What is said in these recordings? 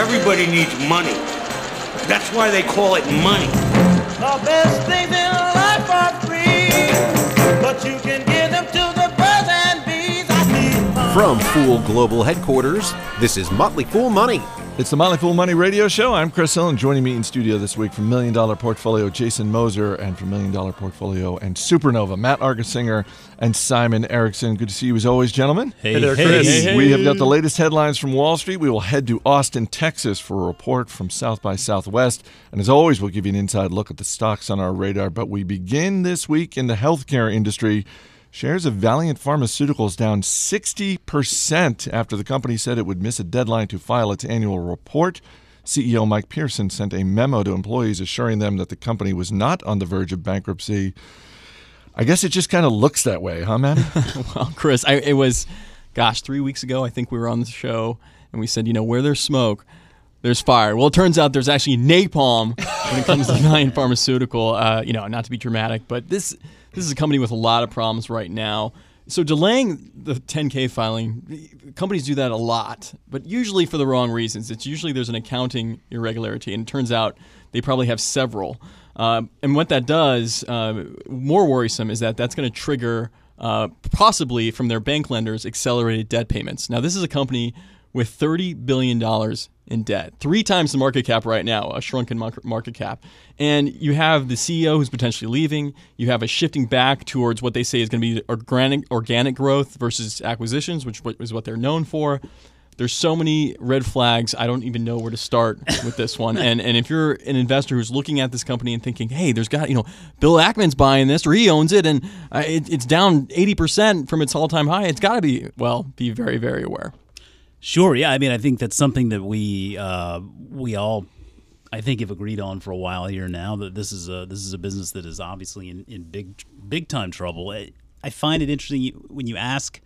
Everybody needs money. That's why they call it money. The best things in life are free, but you can give them to the birds and bees. I need money. From Fool Global Headquarters, this is Motley Fool Money. It's the Motley Fool Money Radio Show. I'm Chris Hill, and joining me in studio this week from Million Dollar Portfolio, Jason Moser, and from Million Dollar Portfolio and Supernova, Matt Argersinger and Simon Erickson. Good to see you as always, gentlemen. Hey, there, Chris. We have got the latest headlines from Wall Street. We will head to Austin, Texas for a report from South by Southwest. And as always, we'll give you an inside look at the stocks on our radar. But we begin this week in the healthcare industry. Shares of Valeant Pharmaceuticals down 60% after the company said it would miss a deadline to file its annual report. CEO Mike Pearson sent a memo to employees assuring them that the company was not on the verge of bankruptcy. I guess it just kind of looks that way, huh, man? well, Chris, I, it was, gosh, three weeks ago, I think we were on the show and we said, you know, where there's smoke, there's fire. Well, it turns out there's actually napalm when it comes to Valeant Pharmaceutical. Uh, you know, not to be dramatic, but this this is a company with a lot of problems right now. So delaying the 10K filing, companies do that a lot, but usually for the wrong reasons. It's usually there's an accounting irregularity, and it turns out they probably have several. Uh, and what that does, uh, more worrisome, is that that's going to trigger uh, possibly from their bank lenders accelerated debt payments. Now, this is a company with $30 billion in debt, three times the market cap right now, a shrunken market cap. And you have the CEO who's potentially leaving. You have a shifting back towards what they say is going to be organic, organic growth versus acquisitions, which is what they're known for. There's so many red flags. I don't even know where to start with this one. and and if you're an investor who's looking at this company and thinking, hey, there's got you know, Bill Ackman's buying this or he owns it and uh, it, it's down 80% from its all-time high, it's got to be well, be very very aware. Sure. Yeah. I mean, I think that's something that we uh, we all, I think, have agreed on for a while here now. That this is a this is a business that is obviously in, in big big time trouble. I, I find it interesting when you ask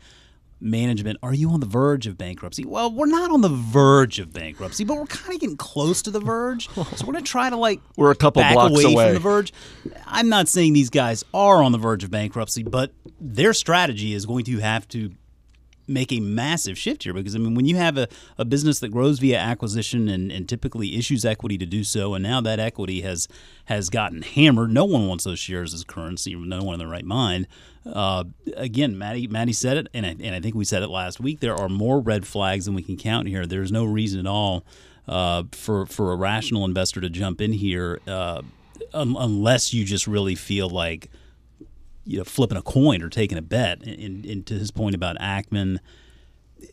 management, "Are you on the verge of bankruptcy?" Well, we're not on the verge of bankruptcy, but we're kind of getting close to the verge. So we're going to try to like we're a couple blocks away, away from the verge. I'm not saying these guys are on the verge of bankruptcy, but their strategy is going to have to make a massive shift here because I mean when you have a, a business that grows via acquisition and, and typically issues equity to do so and now that equity has has gotten hammered no one wants those shares as currency no one in the right mind. Uh, again Maddie Maddie said it and I, and I think we said it last week there are more red flags than we can count here. There's no reason at all uh, for for a rational investor to jump in here uh, un- unless you just really feel like you know flipping a coin or taking a bet. And, and to his point about Ackman,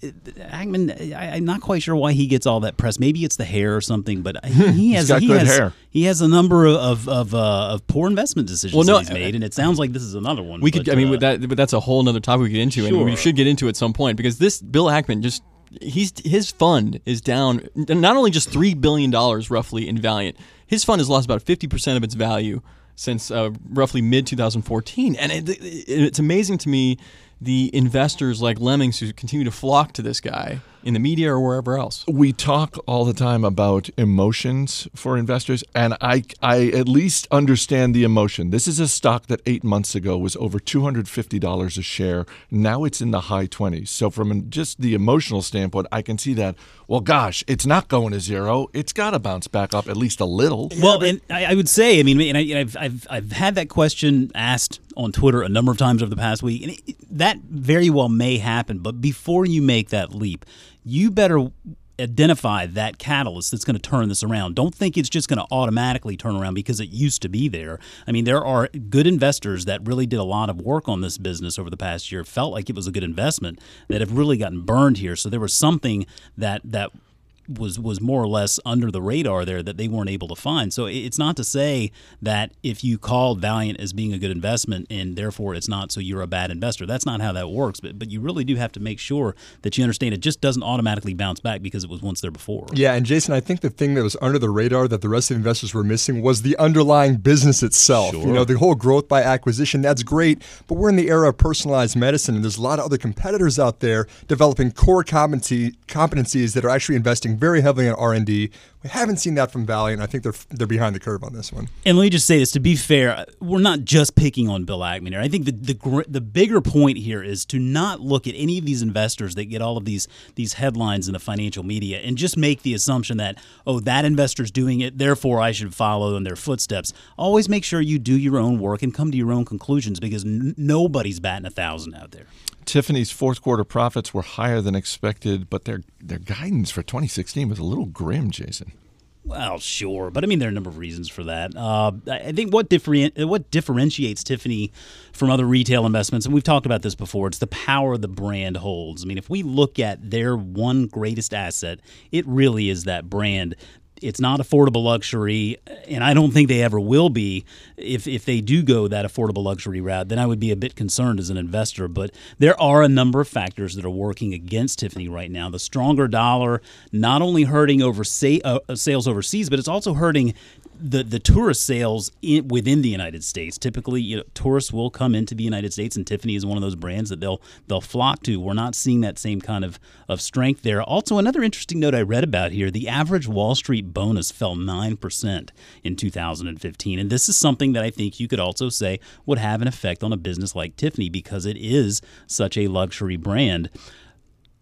Ackman, I, am not quite sure why he gets all that press. Maybe it's the hair or something, but he, he has he has, hair. He has a number of of, uh, of poor investment decisions well, no, he's made, and it sounds like this is another one. We but, could, I mean, uh, that, but that's a whole other topic we get into, sure. and we should get into at some point because this Bill Ackman just he's his fund is down not only just three billion dollars roughly in Valeant, his fund has lost about fifty percent of its value since uh, roughly mid 2014. And it, it, it's amazing to me the investors like lemmings who continue to flock to this guy in the media or wherever else. We talk all the time about emotions for investors, and I, I at least understand the emotion. This is a stock that eight months ago was over $250 a share. Now it's in the high 20s. So, from just the emotional standpoint, I can see that, well, gosh, it's not going to zero. It's got to bounce back up at least a little. Well, and I, would say, I mean, and I, have I've, I've had that question asked on Twitter a number of times over the past week, and it, that very well may happen. But before you make that leap, you better identify that catalyst that's going to turn this around. Don't think it's just going to automatically turn around because it used to be there. I mean, there are good investors that really did a lot of work on this business over the past year, felt like it was a good investment that have really gotten burned here. So there was something that that was was more or less under the radar there that they weren't able to find. So it's not to say that if you call Valeant as being a good investment and therefore it's not, so you're a bad investor. That's not how that works. But but you really do have to make sure that you understand it just doesn't automatically bounce back because it was once there before. Yeah, and Jason, I think the thing that was under the radar that the rest of the investors were missing was the underlying business itself. Sure. You know, the whole growth by acquisition. That's great, but we're in the era of personalized medicine, and there's a lot of other competitors out there developing core competency competencies that are actually investing very heavily on R&D, We haven't seen that from Valley, and I think they're they're behind the curve on this one. And let me just say this: to be fair, we're not just picking on Bill Ackman here. I think the the the bigger point here is to not look at any of these investors that get all of these these headlines in the financial media and just make the assumption that oh that investor's doing it, therefore I should follow in their footsteps. Always make sure you do your own work and come to your own conclusions because n- nobody's batting a thousand out there. Tiffany's fourth quarter profits were higher than expected, but their their guidance for 2016 was a little grim, Jason. Well, sure, but I mean there are a number of reasons for that. Uh, I think what different what differentiates Tiffany from other retail investments, and we've talked about this before, it's the power the brand holds. I mean, if we look at their one greatest asset, it really is that brand. It's not affordable luxury, and I don't think they ever will be. If if they do go that affordable luxury route, then I would be a bit concerned as an investor. But there are a number of factors that are working against Tiffany right now. The stronger dollar not only hurting over sa- uh, sales overseas, but it's also hurting the the tourist sales in, within the United States. Typically, you know, tourists will come into the United States, and Tiffany is one of those brands that they'll they'll flock to. We're not seeing that same kind of of strength there. Also, another interesting note I read about here: the average Wall Street bonus fell nine percent in 2015, and this is something that I think you could also say would have an effect on a business like Tiffany because it is such a luxury brand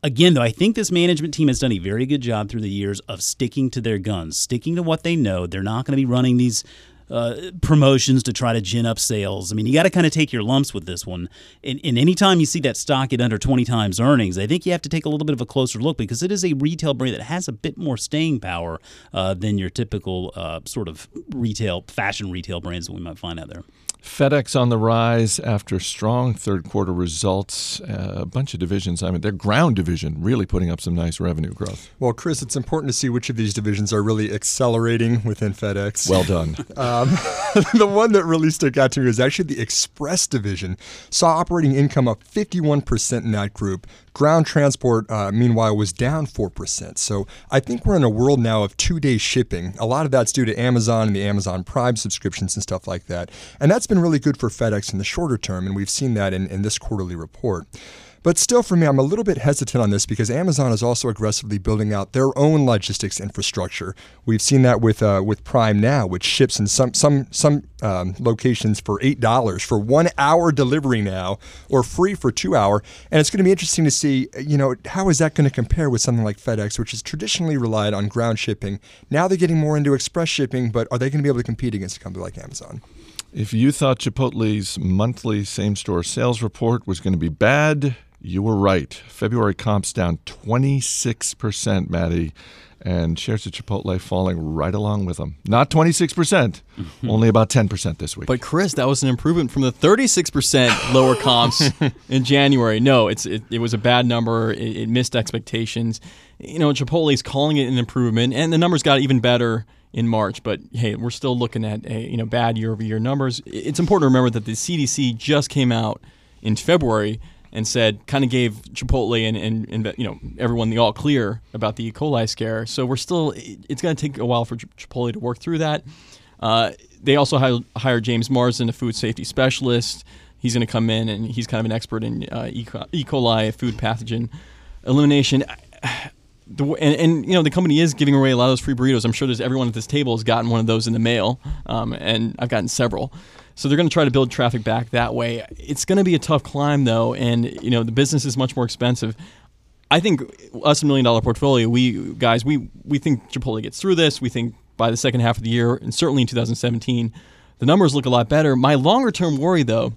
again, though, I think this management team has done a very good job through the years of sticking to their guns, sticking to what they know. They're not going to be running these uh, promotions to try to gin up sales. I mean, you got to kind of take your lumps with this one. And, and anytime you see that stock at under 20 times earnings, I think you have to take a little bit of a closer look because it is a retail brand that has a bit more staying power uh, than your typical uh, sort of retail, fashion retail brands that we might find out there. FedEx on the rise after strong third quarter results. Uh, a bunch of divisions. I mean, their ground division really putting up some nice revenue growth. Well, Chris, it's important to see which of these divisions are really accelerating within FedEx. Well done. Um, the one that really stuck out to me was actually the Express division. Saw operating income up 51% in that group. Ground transport, uh, meanwhile, was down 4%. So I think we're in a world now of two day shipping. A lot of that's due to Amazon and the Amazon Prime subscriptions and stuff like that. And that's been really good for FedEx in the shorter term, and we've seen that in, in this quarterly report. But still, for me, I'm a little bit hesitant on this because Amazon is also aggressively building out their own logistics infrastructure. We've seen that with uh, with Prime now, which ships in some some some um, locations for eight dollars for one hour delivery now, or free for two hour. And it's going to be interesting to see, you know, how is that going to compare with something like FedEx, which has traditionally relied on ground shipping. Now they're getting more into express shipping, but are they going to be able to compete against a company like Amazon? If you thought Chipotle's monthly same store sales report was going to be bad, you were right. February comps down 26%, Maddie, and shares of Chipotle falling right along with them. Not 26%, percent only about 10% this week. But Chris, that was an improvement from the 36% lower comps in January. No, it's it, it was a bad number. It, it missed expectations. You know, Chipotle's calling it an improvement, and the numbers got even better in March. But hey, we're still looking at a, you know bad year-over-year numbers. It's important to remember that the CDC just came out in February and said kind of gave Chipotle and, and, and, you know everyone the all clear about the E. coli scare. So we're still it's going to take a while for Chipotle to work through that. Uh, they also hi- hired James Marsden, a food safety specialist. He's going to come in and he's kind of an expert in uh, E. coli, food pathogen elimination. The, and, and, you know the company is giving away a lot of those free burritos. I'm sure there's everyone at this table has gotten one of those in the mail, um, and I've gotten several. So they're going to try to build traffic back that way. It's going to be a tough climb though, and you know the business is much more expensive. I think us a million dollar portfolio, we guys, we we think Chipotle gets through this. We think by the second half of the year, and certainly in 2017, the numbers look a lot better. My longer term worry though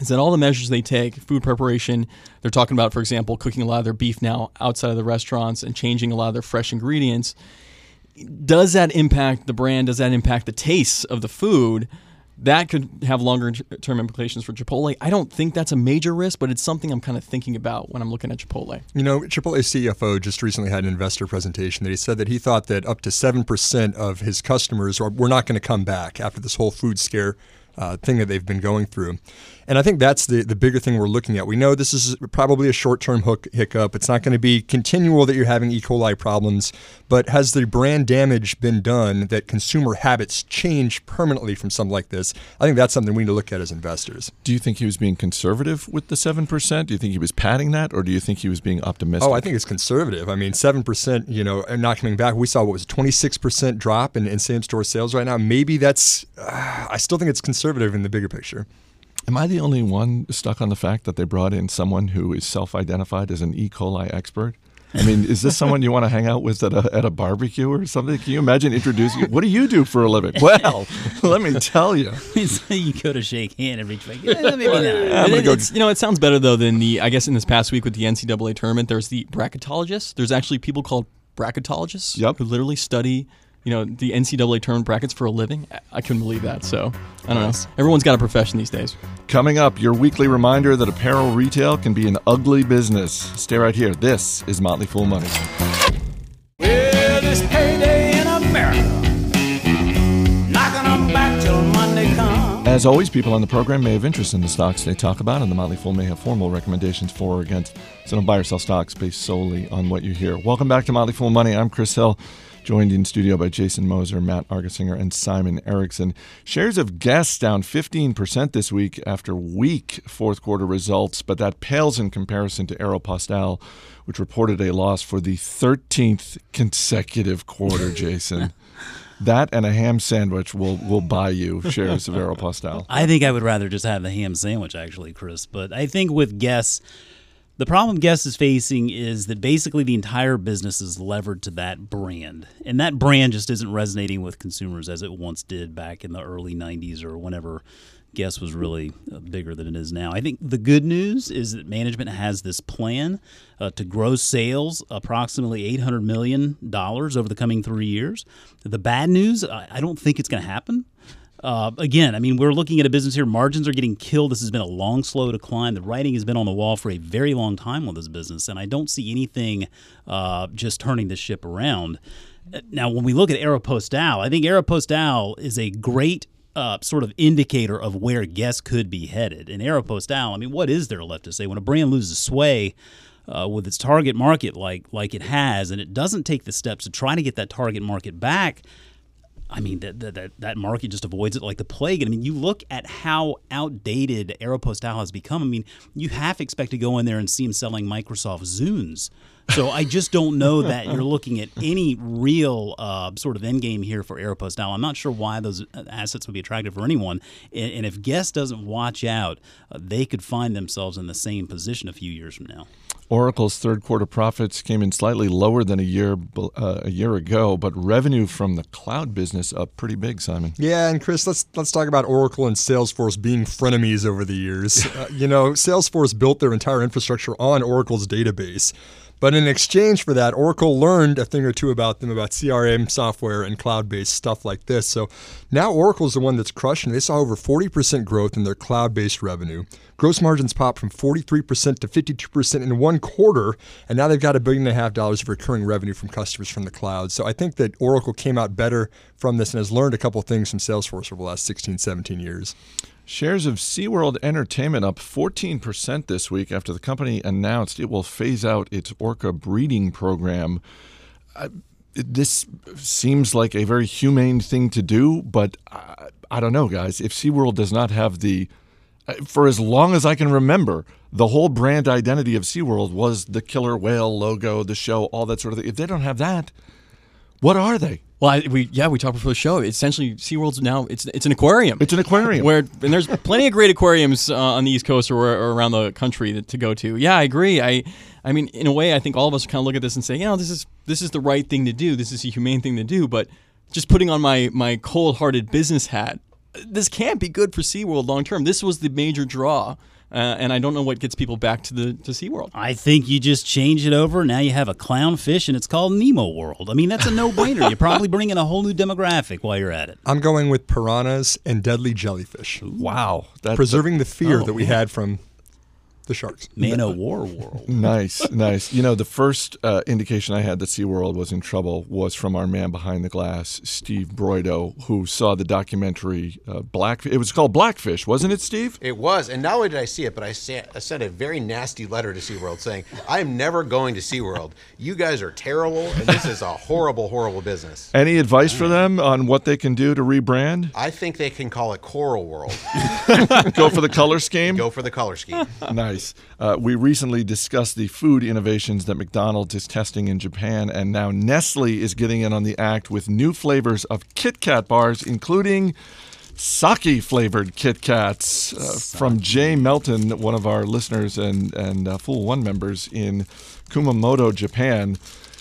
is that all the measures they take, food preparation, they're talking about, for example, cooking a lot of their beef now outside of the restaurants and changing a lot of their fresh ingredients. Does that impact the brand? Does that impact the taste of the food? That could have longer term implications for Chipotle. I don't think that's a major risk, but it's something I'm kind of thinking about when I'm looking at Chipotle. You know, Chipotle's CFO just recently had an investor presentation that he said that he thought that up to 7% of his customers are, were not going to come back after this whole food scare uh, thing that they've been going through. And I think that's the, the bigger thing we're looking at. We know this is probably a short term hook hiccup. It's not going to be continual that you're having E. coli problems, but has the brand damage been done that consumer habits change permanently from something like this? I think that's something we need to look at as investors. Do you think he was being conservative with the 7%? Do you think he was padding that, or do you think he was being optimistic? Oh, I think it's conservative. I mean, 7%, you know, and not coming back. We saw what was a 26% drop in, in same store sales right now. Maybe that's, uh, I still think it's conservative in the bigger picture. Am I the only one stuck on the fact that they brought in someone who is self identified as an E. coli expert? I mean, is this someone you want to hang out with at a, at a barbecue or something? Can you imagine introducing? What do you do for a living? Well, let me tell you. so you go to shake hand and reach back. Yeah, maybe not. And it- it's, you know, it sounds better though than the. I guess in this past week with the NCAA tournament, there's the bracketologists. There's actually people called bracketologists Yep. who literally study, you know, the NCAA tournament brackets for a living. I- I couldn't believe that. So I don't know. Everyone's got a profession these days. Coming up, your weekly reminder that apparel retail can be an ugly business. Stay right here. This is Motley Fool Money. Well, this payday in America. Knocking them back till Monday comes. As always, people on the program may have interest in the stocks they talk about, and the Motley Fool may have formal recommendations for or against. So don't buy or sell stocks based solely on what you hear. Welcome back to Motley Fool Money. I'm Chris Hill, joined in studio by Jason Moser, Matt Argersinger, and Simon Erickson. Shares of Guess down 15% this week after weak fourth quarter results, but that pales in comparison to Aeropostale, which reported a loss for the 13th consecutive quarter, Jason. That and a ham sandwich will, will buy you shares of Aeropostale. I think I would rather just have the ham sandwich, actually, Chris. But I think with Guess, the problem Guess is facing is that basically the entire business is levered to that brand. And that brand just isn't resonating with consumers as it once did back in the early 90s or whenever Guess was really uh, bigger than it is now. I think the good news is that management has this plan uh, to grow sales approximately $800 million over the coming three years. The bad news, I, I don't think it's going to happen. Uh, again, I mean, we're looking at a business here. Margins are getting killed. This has been a long, slow decline. The writing has been on the wall for a very long time on this business, and I don't see anything uh, just turning this ship around. Now, when we look at Aeropostale, I think Aeropostale is a great uh, sort of indicator of where guests could be headed. And Aeropostale, I mean, what is there left to say when a brand loses sway? uh, with its target market like like it has, and it doesn't take the steps to try to get that target market back. I mean, that, that, that, that market just avoids it like the plague. And I mean, you look at how outdated Aeropostale has become. I mean, you half expect to go in there and see them selling Microsoft Zunes. So I just don't know that you're looking at any real uh, sort of end game here for Aeropostale. I'm not sure why those uh, assets would be attractive for anyone. And, and if Guess doesn't watch out, uh, they could find themselves in the same position a few years from now. Oracle's third quarter profits came in slightly lower than a year uh, a year ago, but revenue from the cloud business up pretty big. Simon, Yeah, and Chris, let's let's talk about Oracle and Salesforce being frenemies over the years. uh, you know, Salesforce built their entire infrastructure on Oracle's database. But in exchange for that, Oracle learned a thing or two about them about CRM software and cloud-based stuff like this. So now Oracle's the one that's crushing. They saw over 40% growth in their cloud-based revenue. Gross margins popped from 43% to 52% in one quarter, and now they've got a billion and a half dollars of recurring revenue from customers from the cloud. So I think that Oracle came out better from this and has learned a couple things from Salesforce over the last 16, 17 years. Shares of SeaWorld Entertainment up 14% this week after the company announced it will phase out its orca breeding program. I, this seems like a very humane thing to do, but I, I don't know, guys. If SeaWorld does not have the uh, for as long as I can remember, the whole brand identity of SeaWorld was the killer whale logo, the show, all that sort of thing. If they don't have that, what are they? Well, I, we yeah we talked before the show. Essentially, SeaWorld's now it's it's an aquarium. It's an aquarium. Where and there's plenty of great aquariums uh, on the East Coast or, or around the country that, to go to. Yeah, I agree. I I mean, in a way, I think all of us kind of look at this and say, you know, this is this is the right thing to do. This is a humane thing to do. But just putting on my my cold-hearted business hat, this can't be good for SeaWorld long term. This was the major draw. Uh, and I don't know what gets people back to the to SeaWorld. I think you just change it over. Now you have a clownfish, and it's called Nemo World. I mean, that's a no-brainer. you probably bring in a whole new demographic while you're at it. I'm going with piranhas and deadly jellyfish, wow, that, preserving the fear Oh, that we man. had from the Sharks. Man o' War World. Nice, nice. You know, the first uh, indication I had that SeaWorld was in trouble was from our man behind the glass, Steve Broido, who saw the documentary uh, Black. It was called Blackfish, wasn't it, Steve? It was, and not only did I see it, but I sent, I sent a very nasty letter to SeaWorld saying, I am never going to SeaWorld. You guys are terrible, and this is a horrible, horrible business. Any advice for them on what they can do to rebrand? I think they can call it Coral World. Go for the color scheme? Go for the color scheme. Nice. Uh, we recently discussed the food innovations that McDonald's is testing in Japan, and now Nestle is getting in on the act with new flavors of Kit Kat bars, including sake flavored Kit Kats uh, from Jay Melton, one of our listeners and and uh, Fool One members in Kumamoto, Japan.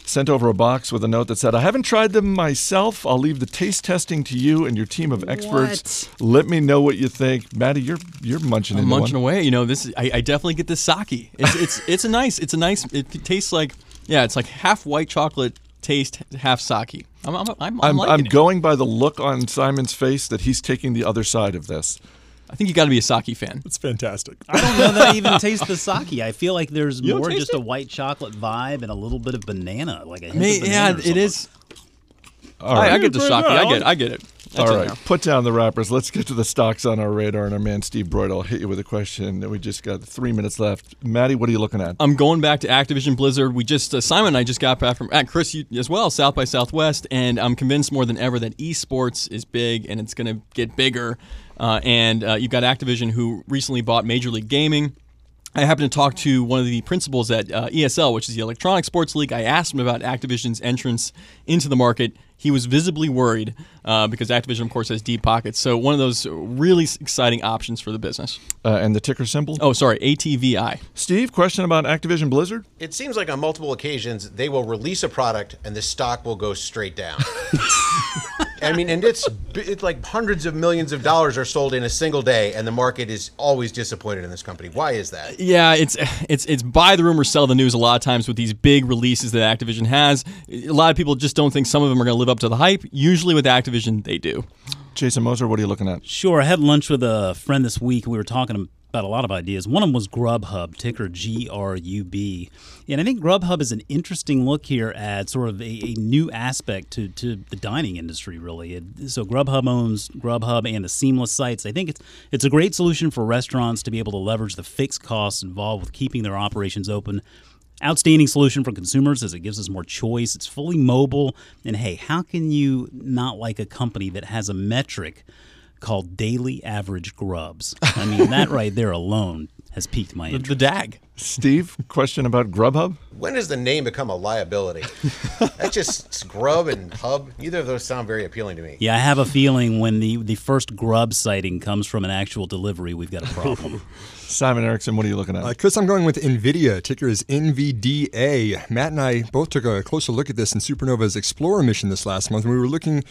Sent over a box with a note that said, I haven't tried them myself. I'll leave the taste testing to you and your team of experts. Let me know what you think. Maddie, you're you're munching I'm munching one. away. You know, this is, I, I definitely get this sake. It's, it's it's a nice. It's a nice. It tastes like yeah. It's like half white chocolate taste, half sake. I'm I'm I'm, I'm, I'm, I'm it. going by the look on Simon's face that he's taking the other side of this. I think you got to be a sake fan. It's fantastic. I don't know that I even taste the sake. I feel like there's don't more taste just a white chocolate vibe and a little bit of banana, like a hint May, of yeah, banana or it something. is. I, I get the sake. I get. I get it. That's All in right, there. put down the wrappers. Let's get to the stocks on our radar. And our man Steve Broid will hit you with a question. We just got three minutes left. Maddie, what are you looking at? I'm going back to Activision Blizzard. We just uh, Simon and I just got back from at Chris you, as well, South by Southwest, and I'm convinced more than ever that esports is big and it's going to get bigger. Uh, and uh, you've got Activision who recently bought Major League Gaming. I happened to talk to one of the principals at uh, ESL, which is the Electronic Sports League. I asked him about Activision's entrance into the market. He was visibly worried uh, because Activision, of course, has deep pockets. So one of those really exciting options for the business. Uh, and the ticker symbol? Oh, sorry, ATVI. Steve, question about Activision Blizzard? It seems like on multiple occasions they will release a product and the stock will go straight down. I mean, and it's it's like hundreds of millions of dollars are sold in a single day, and the market is always disappointed in this company. Why is that? Yeah, it's it's it's buy the rumor, sell the news. A lot of times with these big releases that Activision has, a lot of people just don't think some of them are going to live up to the hype. Usually with Activision, they do. Jason Moser, what are you looking at? Sure. I had lunch with a friend this week. We were talking a lot of ideas. One of them was Grubhub, ticker G R U B. And I think Grubhub is an interesting look here at sort of a, a new aspect to, to the dining industry, really. It, so Grubhub owns Grubhub and the Seamless sites. I think it's it's a great solution for restaurants to be able to leverage the fixed costs involved with keeping their operations open. Outstanding solution for consumers as it gives us more choice. It's fully mobile. And hey, how can you not like a company that has a metric called daily average grubs? I mean, that right there alone has piqued my The, interest. the DAG. Steve, question about Grubhub? When does the name become a liability? That's just Grub and Hub. Neither of those sound very appealing to me. Yeah, I have a feeling when the, the first grub sighting comes from an actual delivery, we've got a problem. Simon Erickson, what are you looking at? Uh, Chris, I'm going with NVIDIA. Ticker is NVDA. Matt and I both took a closer look at this in Supernova's Explorer mission this last month. And we were looking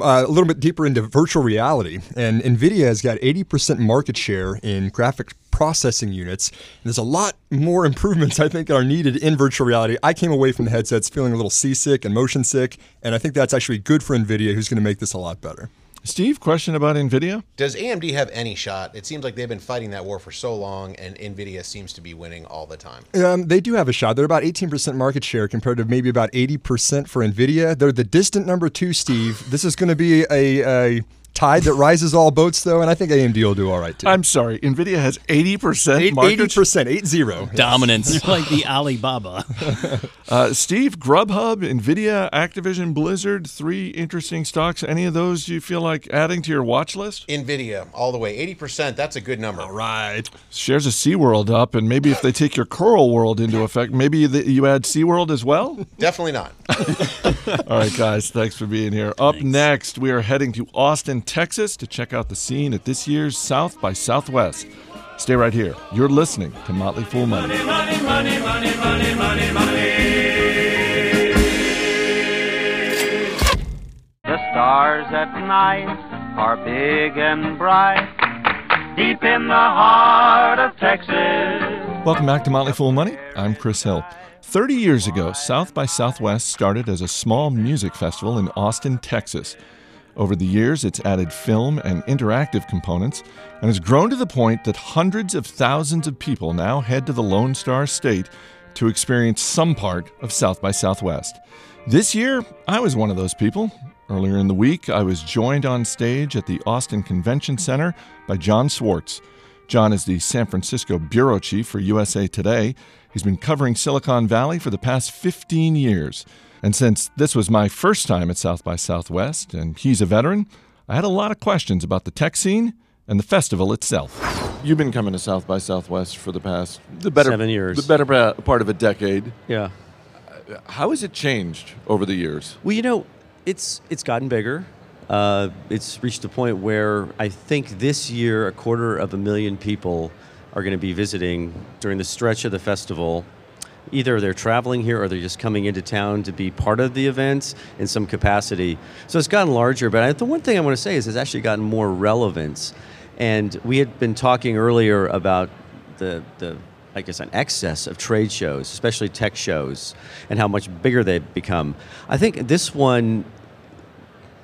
uh, a little bit deeper into virtual reality. And NVIDIA has got 80% market share in graphic processing units. And there's a lot more improvements, I think, are needed in virtual reality. I came away from the headsets feeling a little seasick and motion sick. And I think that's actually good for NVIDIA, who's going to make this a lot better. Steve, question about NVIDIA? Does AMD have any shot? It seems like they've been fighting that war for so long, and Nvidia seems to be winning all the time. Um, they do have a shot. They're about 18% market share compared to maybe about 80% for NVIDIA. They're the distant number two, Steve. This is going to be a, a tide that rises all boats, though, and I think AMD will do all right, too. I'm sorry, NVIDIA has 80% Eight- market 80%, 8-0. Dominance. It's like the Alibaba. Uh, Steve, Grubhub, NVIDIA, Activision, Blizzard, three interesting stocks. Any of those you feel like adding to your watch list? Nvidia, all the way, 80%. That's a good number. All right. Shares of SeaWorld up, and maybe if they take your Coral World into effect, maybe the, you add SeaWorld as well? Definitely not. All right, guys, thanks for being here. Up next, we are heading to Austin, Texas to check out the scene at this year's South by Southwest. Stay right here. You're listening to Motley Fool Money. The stars at night are big and bright, deep in the heart of Texas. Welcome back to Motley Fool Money. I'm Chris Hill. 30 years ago, South by Southwest started as a small music festival in Austin, Texas. Over the years, it's added film and interactive components and has grown to the point that hundreds of thousands of people now head to the Lone Star State to experience some part of South by Southwest. This year, I was one of those people. Earlier in the week, I was joined on stage at the Austin Convention Center by John Swartz. John is the San Francisco bureau chief for USA Today. He's been covering Silicon Valley for the past 15 years. And since this was my first time at South by Southwest and he's a veteran, I had a lot of questions about the tech scene and the festival itself. You've been coming to South by Southwest for the past the better Seven years. the better part of a decade. Yeah. How has it changed over the years? Well, you know, it's it's gotten bigger. Uh, it's reached a point where I think this year a quarter of a million people are going to be visiting during the stretch of the festival. Either they're traveling here or they're just coming into town to be part of the events in some capacity. So it's gotten larger. But I, the one thing I want to say is it's actually gotten more relevance. And we had been talking earlier about the the I guess an excess of trade shows, especially tech shows, and how much bigger they've become. I think this one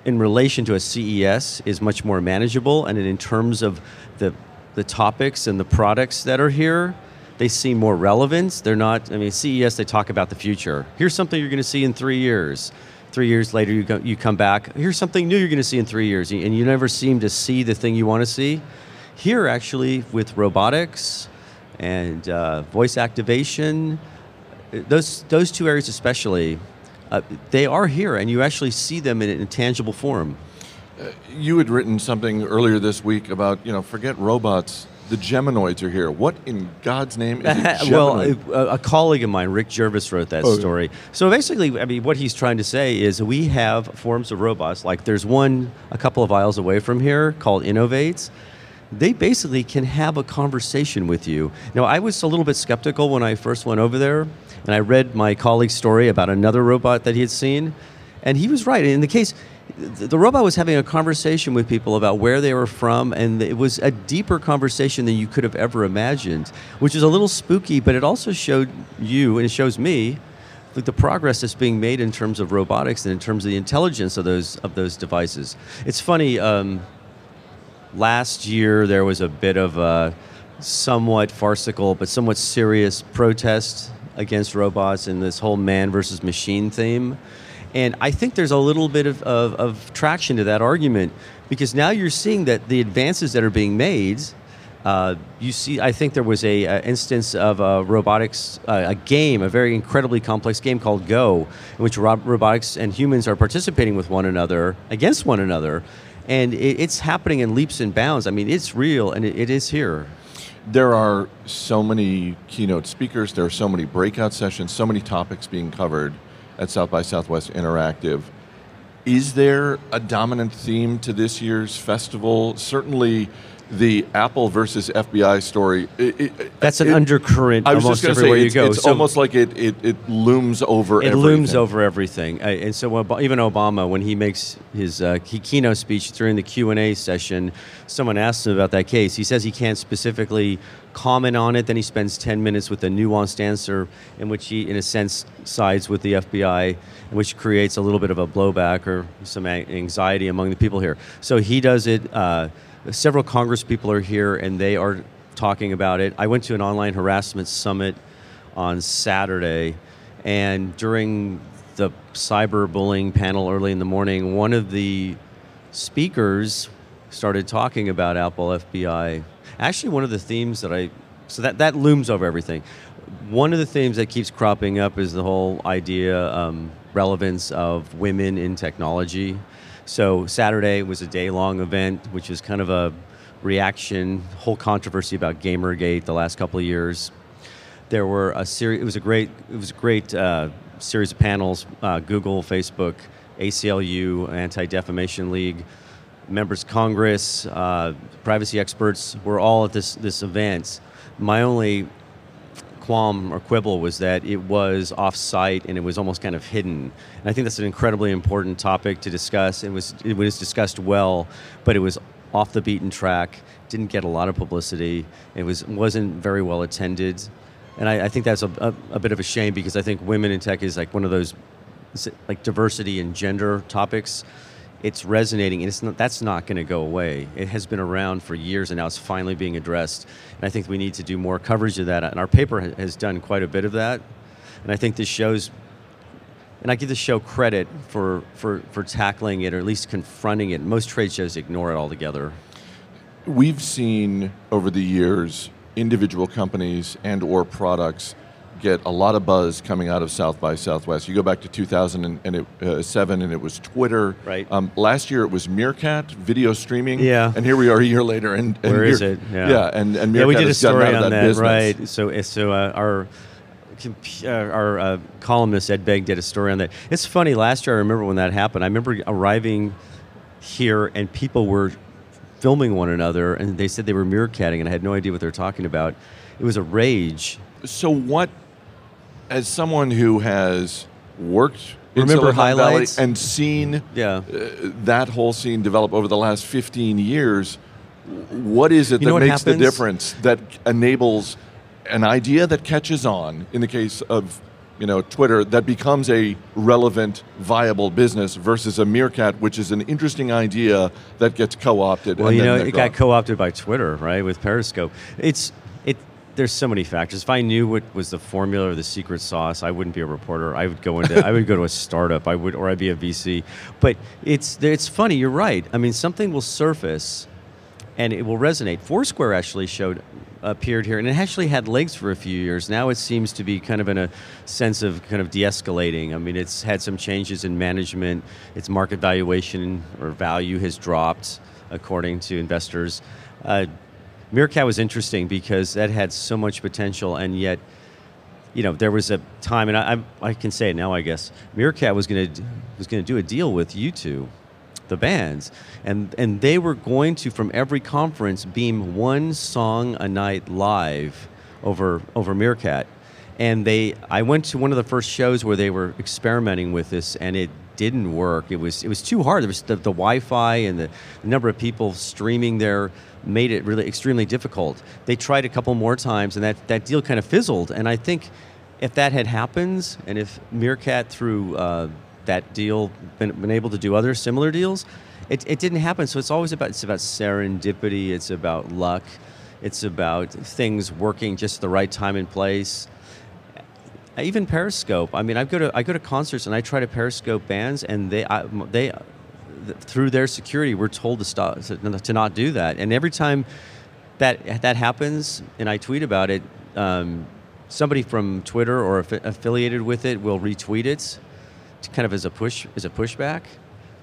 in relation to a CES is much more manageable, and in terms of the the topics and the products that are here, they see more relevance. They're not. I mean, CES they talk about the future. Here's something you're going to see in three years. Three years later, you go, you come back. Here's something new you're going to see in three years, and you never seem to see the thing you want to see. Here, actually, with robotics and uh, voice activation, those those two areas especially, uh, they are here, and you actually see them in a tangible form. You had written something earlier this week about, you know, forget robots. The Geminoids are here. What in God's name is a well, uh, a, a colleague of mine, Rick Jervis, wrote that Oh, yeah. story. So basically, I mean, what he's trying to say is we have forms of robots. Like there's one a couple of aisles away from here called Innovates. They basically can have a conversation with you. Now, I was a little bit skeptical when I first went over there, and I read my colleague's story about another robot that he had seen, and he was right. In the case, the robot was having a conversation with people about where they were from, and it was a deeper conversation than you could have ever imagined, which is a little spooky, but it also showed you, and it shows me, the progress that's being made in terms of robotics and in terms of the intelligence of those of those devices. It's funny. Um, last year there was a bit of a somewhat farcical but somewhat serious protest against robots and this whole man versus machine theme. And I think there's a little bit of, of, of traction to that argument because now you're seeing that the advances that are being made. Uh, you see, I think there was a, a instance of a robotics, uh, a game, a very incredibly complex game called Go, in which ro- robotics and humans are participating with one another against one another, and it, it's happening in leaps and bounds. I mean, it's real and it, it is here. there are so many keynote speakers, there are so many breakout sessions, so many topics being covered at South by Southwest Interactive. Is there a dominant theme to this year's festival? Certainly, the Apple versus FBI story. it- it- That's an it- undercurrent I was almost just everywhere say you it's, go. it's So- almost like it, it, it looms over. It everything. looms over everything, and so even Obama, when he makes his uh, keynote speech during the Q and A session, someone asks him about that case. He says he can't specifically comment on it. Then he spends ten minutes with a nuanced answer, in which he, in a sense, sides with the FBI, which creates a little bit of a blowback or some anxiety among the people here. So he does it. Uh, several Congress people are here, and they are talking about it. I went to an online harassment summit on Saturday, and during the cyberbullying panel early in the morning, one of the speakers started talking about Apple FBI. Actually, one of the themes that I so that that looms over everything. One of the themes that keeps cropping up is the whole idea um, relevance of women in technology. So Saturday was a day long event, which is kind of a reaction, whole controversy about GamerGate the last couple of years there were a series. It was a great. It was a great uh, series of panels. Uh, Google, Facebook, ACLU, Anti Defamation League, members of Congress, uh, privacy experts were all at this this event. My only qualm or quibble was that it was off-site and it was almost kind of hidden. And I think that's an incredibly important topic to discuss. It was it was discussed well, but it was off the beaten track. Didn't get a lot of publicity. It was wasn't very well attended, and I, I think that's a, a, a bit of a shame because I think women in tech is like one of those like diversity and gender topics it's resonating, and it's not, that's not going to go away. It has been around for years, and now it's finally being addressed. And I think we need to do more coverage of that. And our paper has done quite a bit of that. And I think this shows, and I give the show credit for, for, for tackling it or at least confronting it. Most trade shows ignore it altogether. We've seen over the years individual companies and or products get a lot of buzz coming out of South by Southwest. You go back to 2007 and it was Twitter. Right. Um, last year it was Meerkat video streaming. Yeah. And here we are a year later. And, and Where is it? Yeah. Yeah. And, and Meerkat yeah, we did a story on that, that, business. right? So, so uh, our uh, our uh, columnist Ed Baig did a story on that. It's funny. Last year, I remember when that happened. I remember arriving here and people were filming one another, and they said they were meerkatting, and I had no idea what they were talking about. It was a rage. So what, as someone who has worked in Remember Silicon Valley highlights? and seen Yeah. uh, that whole scene develop over the last 15 years, what is it You that makes the difference that enables an idea that catches on in the case of you know Twitter that becomes a relevant viable business versus a meerkat which is an interesting idea that gets co-opted Well, you know, it got co-opted by Twitter, right, with Periscope. It's it. There's so many factors. If I knew what was the formula or the secret sauce, I wouldn't be a reporter. I would go into, I would go to a startup. I would, or I'd be a VC. But it's it's funny. You're right. I mean, something will surface, and it will resonate. Foursquare actually showed appeared here, and it actually had legs for a few years. Now it seems to be kind of in a sense of kind of de-escalating. I mean, it's had some changes in management. Its market valuation or value has dropped, according to investors. Uh, Meerkat was interesting because that had so much potential, and yet, you know, there was a time, and I, I, I can say it now, I guess. Meerkat was going to was going to do a deal with U2, the bands, and and they were going to from every conference beam one song a night live over over Meerkat, and they I went to one of the first shows where they were experimenting with this, and it didn't work. It was it was too hard. There was the, the Wi-Fi and the number of people streaming there made it really extremely difficult. They tried a couple more times, and that, that deal kind of fizzled. And I think if that had happened, and if Meerkat through uh, that deal been, been able to do other similar deals, it, it didn't happen. So it's always about it's about serendipity. It's about luck. It's about things working just the right time and place. Even Periscope. I mean, I go to I go to concerts and I try to Periscope bands, and they I, they through their security, we're told to stop to not do that. And every time that that happens, and I tweet about it, um, somebody from Twitter or affi- affiliated with it will retweet it, kind of as a push as a pushback.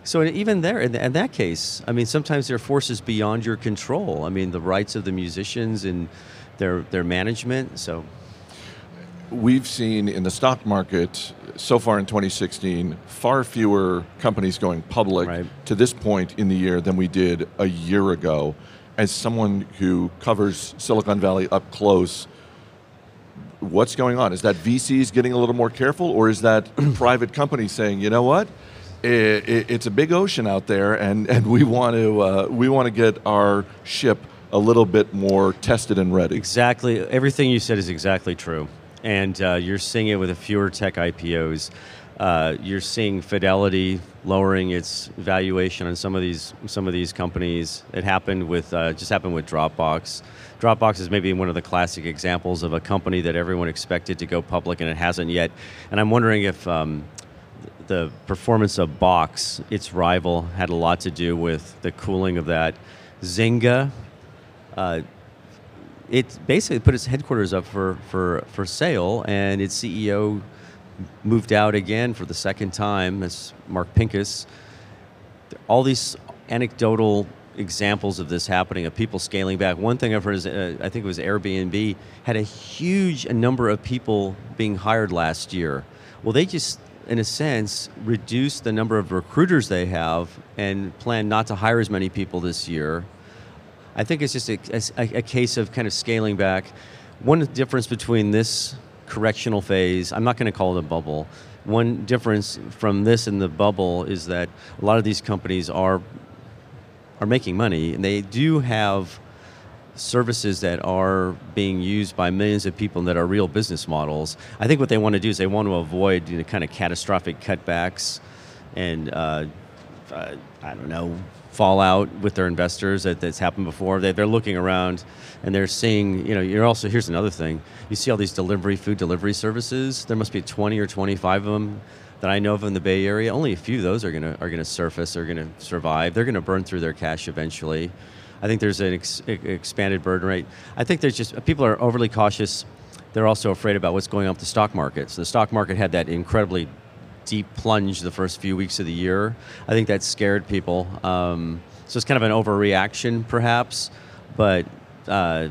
So even there, in, in that case, I mean, sometimes there are forces beyond your control. I mean, the rights of the musicians and their their management. So we've seen in the stock market so far in 2016 far fewer companies going public to this point in the year than we did a year ago. As someone who covers Silicon Valley up close, what's going on? Is that VCs getting a little more careful, or is that private companies saying, you know what? I- I- it's a big ocean out there, and, and we want to uh, we want to get our ship a little bit more tested and ready. Exactly. Everything you said is exactly true. And uh, you're seeing it with the fewer tech IPOs. Uh, you're seeing Fidelity lowering its valuation on some of these some of these companies. It happened with uh, just happened with Dropbox. Dropbox is maybe one of the classic examples of a company that everyone expected to go public and it hasn't yet. And I'm wondering if um, the performance of Box, its rival, had a lot to do with the cooling of that. Zynga, uh, it basically put its headquarters up for, for, for sale, and its CEO moved out again for the second time. That's Mark Pincus. All these anecdotal examples of this happening, of people scaling back. One thing I've heard is, uh, I think it was Airbnb, had a huge number of people being hired last year. Well, they just, in a sense, reduced the number of recruiters they have and plan not to hire as many people this year. I think it's just a, a, a case of kind of scaling back. One difference between this correctional phase, I'm not going to call it a bubble. One difference from this and the bubble is that a lot of these companies are are making money and they do have services that are being used by millions of people that are real business models. I think what they want to do is they want to avoid you know, kind of catastrophic cutbacks and uh, uh, I don't know, fallout with their investors that, that's happened before. They, they're looking around and they're seeing, you know, you're also, here's another thing. You see all these delivery, food delivery services. There must be 20 or 25 of them that I know of in the Bay Area. Only a few of those are going to are to surface, are going to survive. They're going to burn through their cash eventually. I think there's an ex- expanded burden rate. I think there's just people are overly cautious. They're also afraid about what's going on with the stock market. So the stock market had that incredibly deep plunge the first few weeks of the year. I think that scared people. Um, so it's kind of an overreaction, perhaps. But uh,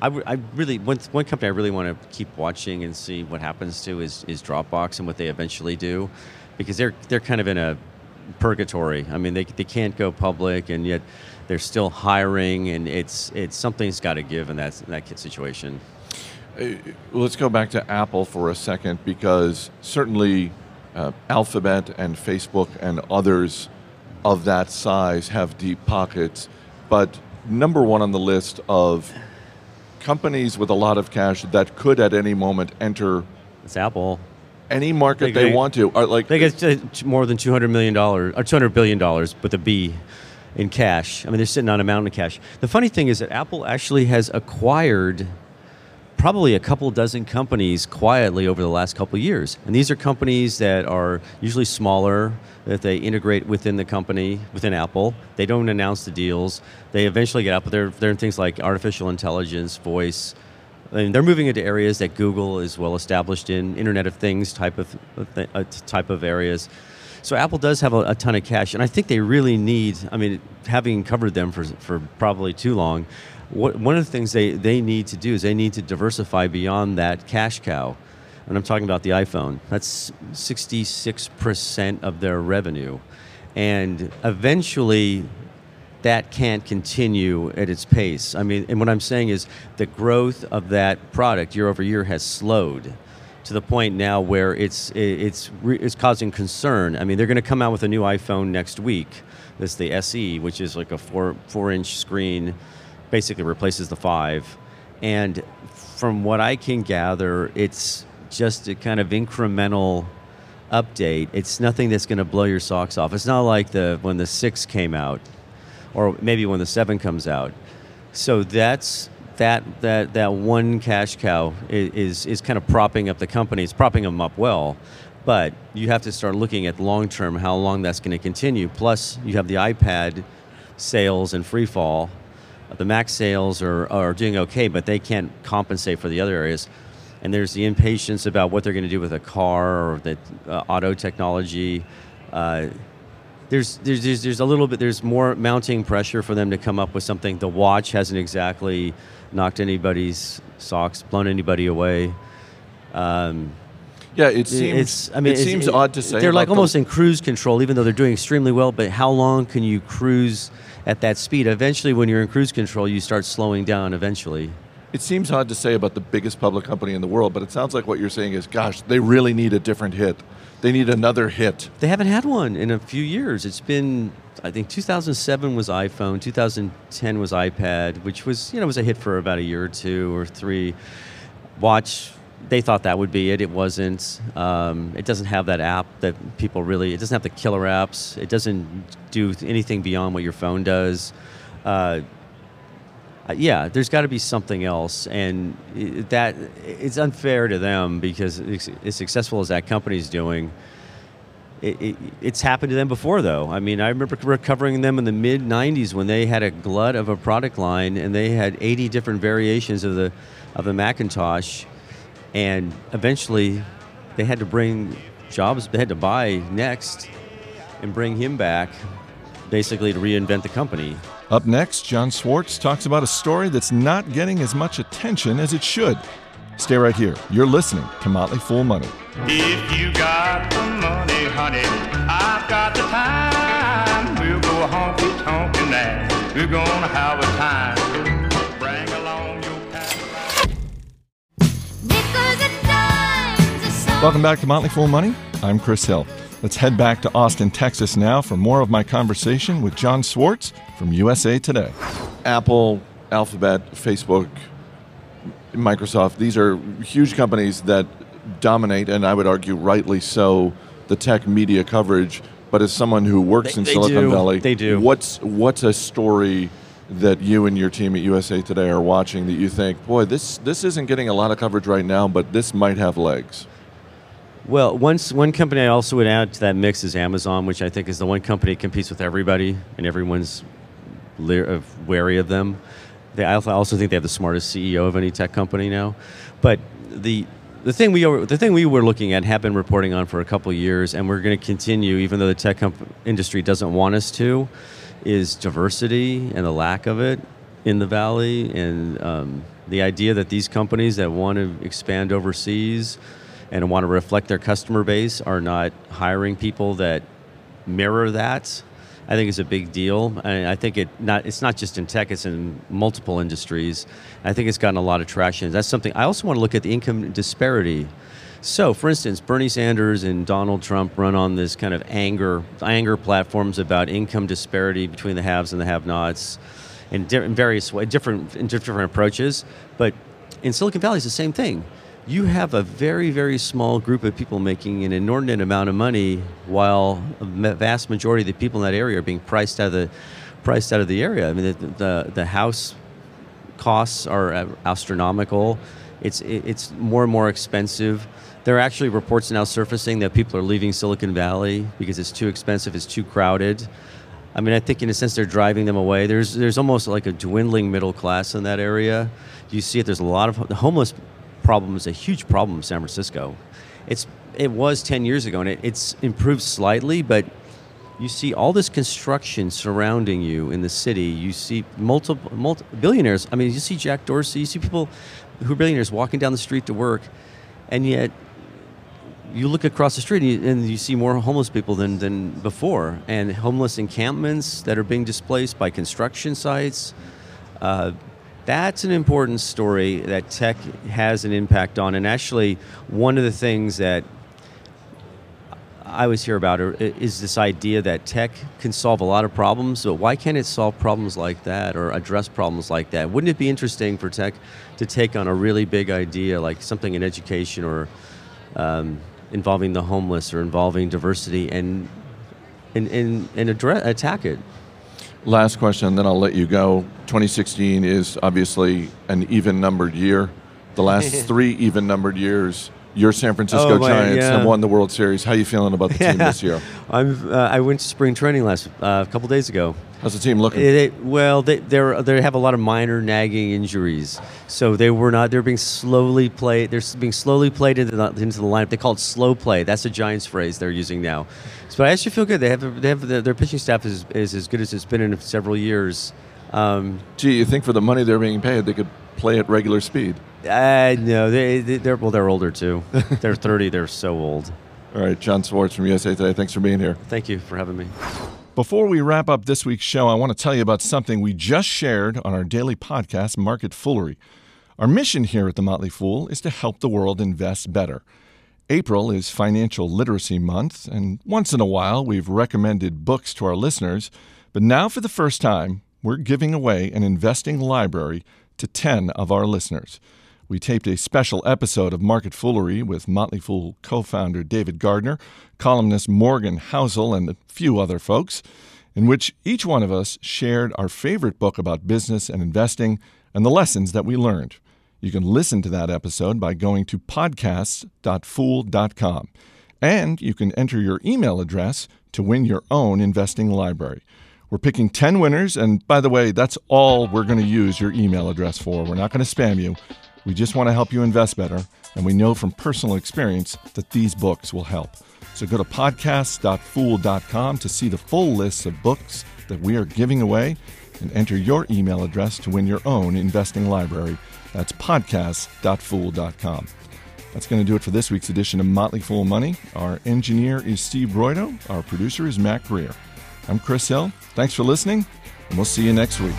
I, w- I really one, one company I really want to keep watching and see what happens to is, is Dropbox and what they eventually do, because they're they're kind of in a purgatory. I mean, they, they can't go public, and yet they're still hiring, and it's it's something's got to give in that in that situation. Uh, let's go back to Apple for a second because certainly uh, Alphabet and Facebook and others of that size have deep pockets, but number one on the list of companies with a lot of cash that could at any moment enter It's Apple. any market They- they, they- want to. Are like They get uh, more than two hundred million dollars or two hundred billion dollars with a B in cash. I mean, they're sitting on a mountain of cash. The funny thing is that Apple actually has acquired probably a couple dozen companies quietly over the last couple years, and these are companies that are usually smaller. That they integrate within the company, within Apple. They don't announce the deals. They eventually get out, but they're, they're in things like artificial intelligence, voice, I mean, they're moving into areas that Google is well established in, Internet of Things type of uh, type of areas. So Apple does have a, a, ton of cash, and I think they really need. I mean, having covered them for for probably too long, what, one of the things they they need to do is they need to diversify beyond that cash cow, and I'm talking about the iPhone. That's 66 percent of their revenue, and eventually that can't continue at its pace. I mean, and what I'm saying is the growth of that product year over year has slowed to the point now where it's it's it's causing concern. I mean, they're going to come out with a new iPhone next week. This the SE, which is like a four four inch screen, basically replaces the five. And from what I can gather, it's just a kind of incremental update. It's nothing that's going to blow your socks off. It's not like the when the six came out or maybe when the seven comes out. So that's that that that one cash cow is is kind of propping up the company. It's propping them up well, but you have to start looking at long term how long that's going to continue. Plus, you have the iPad sales and free fall. The Mac sales are, are doing okay, but they can't compensate for the other areas. And there's the impatience about what they're going to do with a car or the uh, auto technology. Uh, there's, there's, there's, there's a little bit, there's more mounting pressure for them to come up with something. The watch hasn't exactly knocked anybody's socks, blown anybody away. Um, yeah, it seems. It's, I mean, it seems it, odd to say. They're like almost the- in cruise control, even though they're doing extremely well. But how long can you cruise at that speed? Eventually, when you're in cruise control, you start slowing down. Eventually, It seems odd to say about the biggest public company in the world, but it sounds like what you're saying is, gosh, they really need a different hit. They need another hit. they haven't had one in a few years. It's been, I think, 2007 was iPhone, 2010 was iPad, which was you know was a hit for about a year or two or three. Watch, they thought that would be it. It wasn't. Um, it doesn't have that app that people really. It doesn't have the killer apps. It doesn't do anything beyond what your phone does. Uh, yeah, there's got to be something else, and that it's unfair to them because as successful as that company's doing, it, it, it's happened to them before. Though I mean, I remember recovering them in the mid '90s when they had a glut of a product line, and they had 80 different variations of the of the Macintosh, and eventually they had to bring Jobs. They had to buy Next and bring him back, basically to reinvent the company. Up next, John Swartz talks about a story that's not getting as much attention as it should. Stay right here. You're listening to Motley Fool Money. If you got the money, honey, I've got the time. We'll go honky tonk tonight. We're gonna have a time. Welcome back to Motley Fool Money. I'm Chris Hill. Let's head back to Austin, Texas now for more of my conversation with John Swartz from USA Today. Apple, Alphabet, Facebook, Microsoft, these are huge companies that dominate, and I would argue rightly so, the tech media coverage. but as someone who works They- in they Silicon do. Valley, They do. What's what's a story that you and your team at USA Today are watching that you think, boy, this this isn't getting a lot of coverage right now, but this might have legs. Well, once one company I also would add to that mix is Amazon, which I think is the one company that competes with everybody, and everyone's uh, wary of them. They, I also think they have the smartest CEO of any tech company now. But the the thing we the thing we were looking at have been reporting on for a couple years, and we're going to continue, even though the tech industry doesn't want us to, is diversity and the lack of it in the valley, and um, the idea that these companies that want to expand overseas and want to reflect their customer base are not hiring people that mirror that. I think is a big deal. And I think it not it's not just in tech; it's in multiple industries. I think it's gotten a lot of traction. That's something I also want to look at the income disparity. So, for instance, Bernie Sanders and Donald Trump run on this kind of anger anger platforms about income disparity between the haves and the have-nots, in, di- in various way, different in different approaches. But in Silicon Valley, it's the same thing. You have a very, very small group of people making an inordinate amount of money, while a vast majority of the people in that area are being priced out of the priced out of the area. I mean, the the, the house costs are uh, astronomical. It's it's more and more expensive. There are actually reports now surfacing that people are leaving Silicon Valley because it's too expensive, it's too crowded. I mean, I think in a sense they're driving them away. There's there's almost like a dwindling middle class in that area. You see it. There's a lot of homeless problem is a huge problem in San Francisco. It's it was 10 years ago and it, it's improved slightly, but you see all this construction surrounding you in the city. You see multiple, multi billionaires. I mean, you see Jack Dorsey. You see people who are billionaires walking down the street to work, and yet you look across the street and you, and you see more homeless people than, than before, and homeless encampments that are being displaced by construction sites. Uh, that's an important story that tech has an impact on. And actually, one of the things that I always hear about is this idea that tech can solve a lot of problems, but why can't it solve problems like that or address problems like that? Wouldn't it be interesting for tech to take on a really big idea like something in education or um, involving the homeless or involving diversity and and, and, and address, attack it? Last question, then I'll let you go. 2016 is obviously an even numbered year. The last three even numbered years, your San Francisco Oh, my- Giants yeah. have won the World Series. How are you feeling about the team this year? I'm, uh, I went to spring training last uh, a couple days ago. How's the team looking? It, it- well, they they're, they have a lot of minor nagging injuries, so they were not. They're being slowly played. They're being slowly played into the, into the lineup. They call it slow play. That's a Giants phrase they're using now. So I actually feel good. They have they have their, their pitching staff is, is as good as it's been in several years. Um, Gee, you think for the money they're being paid, they could play at regular speed? uh, no, they, they they're well, they're older too. they're thirty. They're so old. All right, John Swartz from USA Today. Thanks for being here. Thank you for having me. Before we wrap up this week's show, I want to tell you about something we just shared on our daily podcast, Market Foolery. Our mission here at The Motley Fool is to help the world invest better. April is Financial Literacy Month, and once in a while we've recommended books to our listeners, but now for the first time, we're giving away an investing library to 10 of our listeners. We taped a special episode of Market Foolery with Motley Fool co founder David Gardner, columnist Morgan Housel, and a few other folks, in which each one of us shared our favorite book about business and investing and the lessons that we learned. You can listen to that episode by going to podcasts.fool.com. And you can enter your email address to win your own investing library. We're picking 10 winners, and by the way, that's all we're going to use your email address for. We're not going to spam you. We just want to help you invest better, and we know from personal experience that these books will help. So go to podcasts.fool.com to see the full list of books that we are giving away and enter your email address to win your own investing library. That's podcasts.fool.com. That's going to do it for this week's edition of Motley Fool Money. Our engineer is Steve Broido. Our producer is Matt Greer. I'm Chris Hill. Thanks for listening, and we'll see you next week.